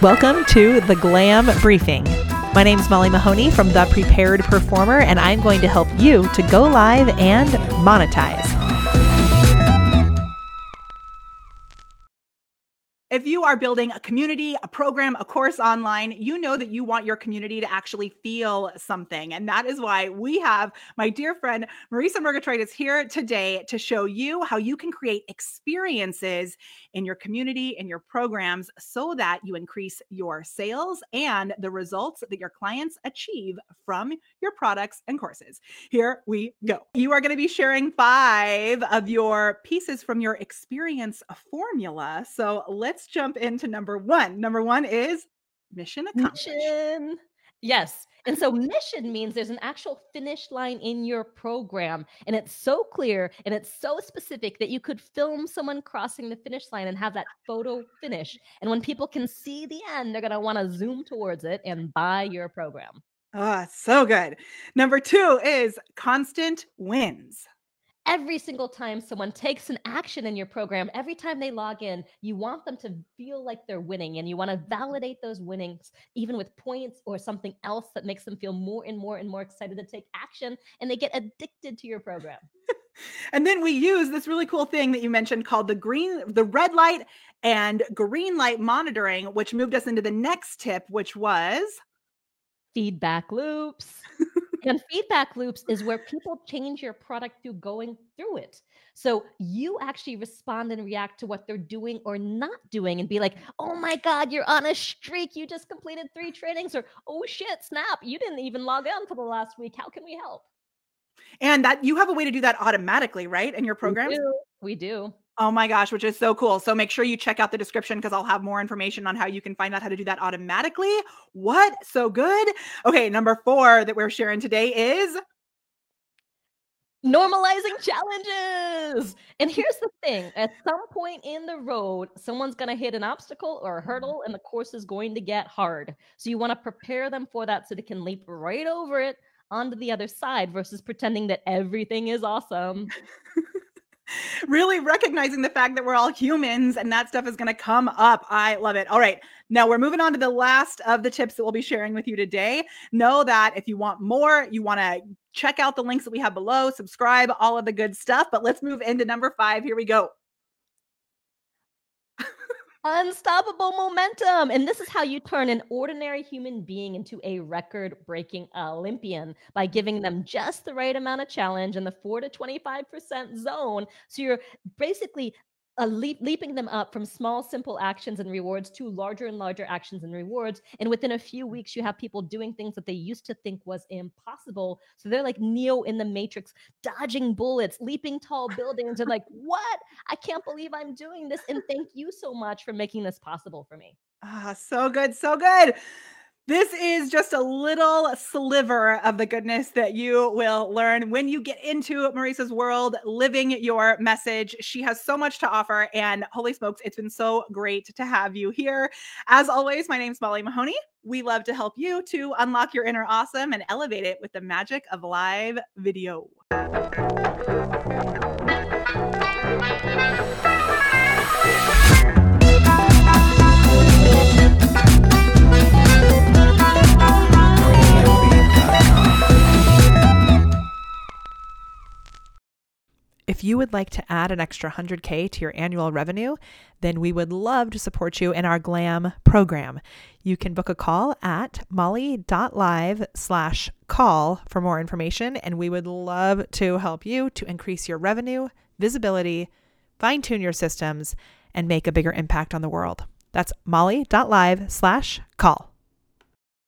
Welcome to the Glam Briefing. My name is Molly Mahoney from The Prepared Performer, and I'm going to help you to go live and monetize. If you are building a community, a program, a course online, you know that you want your community to actually feel something. And that is why we have my dear friend Marisa Murgatroyd is here today to show you how you can create experiences in your community, in your programs, so that you increase your sales and the results that your clients achieve from your products and courses. Here we go. You are going to be sharing five of your pieces from your experience formula. So let's jump into number one. Number one is mission accomplished. Mission. Yes. And so mission means there's an actual finish line in your program. And it's so clear and it's so specific that you could film someone crossing the finish line and have that photo finish. And when people can see the end, they're going to want to zoom towards it and buy your program. Oh, so good. Number two is constant wins every single time someone takes an action in your program, every time they log in, you want them to feel like they're winning and you want to validate those winnings, even with points or something else that makes them feel more and more and more excited to take action and they get addicted to your program. and then we use this really cool thing that you mentioned called the green, the red light and green light monitoring, which moved us into the next tip, which was feedback loops. and feedback loops is where people change your product through going through it. So you actually respond and react to what they're doing or not doing and be like, oh my God, you're on a streak. You just completed three trainings, or oh shit, snap, you didn't even log on for the last week. How can we help? And that you have a way to do that automatically, right? In your program? We do. We do. Oh my gosh, which is so cool. So make sure you check out the description because I'll have more information on how you can find out how to do that automatically. What? So good. Okay, number four that we're sharing today is normalizing challenges. And here's the thing at some point in the road, someone's going to hit an obstacle or a hurdle, and the course is going to get hard. So you want to prepare them for that so they can leap right over it onto the other side versus pretending that everything is awesome. really recognizing the fact that we're all humans and that stuff is going to come up. I love it. All right. Now we're moving on to the last of the tips that we'll be sharing with you today. Know that if you want more, you want to check out the links that we have below, subscribe, all of the good stuff. But let's move into number five. Here we go. Unstoppable momentum. And this is how you turn an ordinary human being into a record breaking Olympian by giving them just the right amount of challenge in the 4 to 25% zone. So you're basically leap, leaping them up from small, simple actions and rewards to larger and larger actions and rewards. And within a few weeks, you have people doing things that they used to think was impossible. So they're like Neo in the Matrix, dodging bullets, leaping tall buildings, and like, what? I can't believe I'm doing this. And thank you so much for making this possible for me. Ah, so good, so good. This is just a little sliver of the goodness that you will learn when you get into Marisa's world, living your message. She has so much to offer. And holy smokes, it's been so great to have you here. As always, my name's Molly Mahoney. We love to help you to unlock your inner awesome and elevate it with the magic of live video. If you would like to add an extra 100K to your annual revenue, then we would love to support you in our GLAM program. You can book a call at molly.live slash call for more information, and we would love to help you to increase your revenue, visibility, fine tune your systems, and make a bigger impact on the world. That's molly.live slash call.